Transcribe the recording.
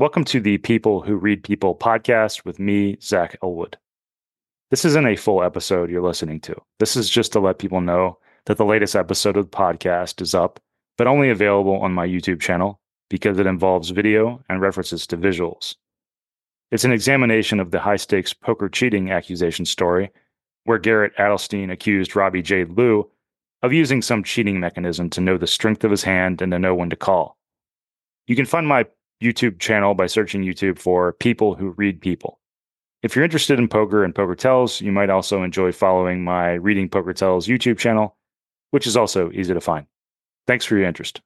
Welcome to the People Who Read People podcast with me, Zach Elwood. This isn't a full episode you're listening to. This is just to let people know that the latest episode of the podcast is up, but only available on my YouTube channel because it involves video and references to visuals. It's an examination of the high stakes poker cheating accusation story, where Garrett Adelstein accused Robbi Jade Lew of using some cheating mechanism to know the strength of his hand and to know when to call. You can find my YouTube channel by searching YouTube for People Who Read People. If you're interested in poker and poker tells, you might also enjoy following my Reading Poker Tells YouTube channel, which is also easy to find. Thanks for your interest.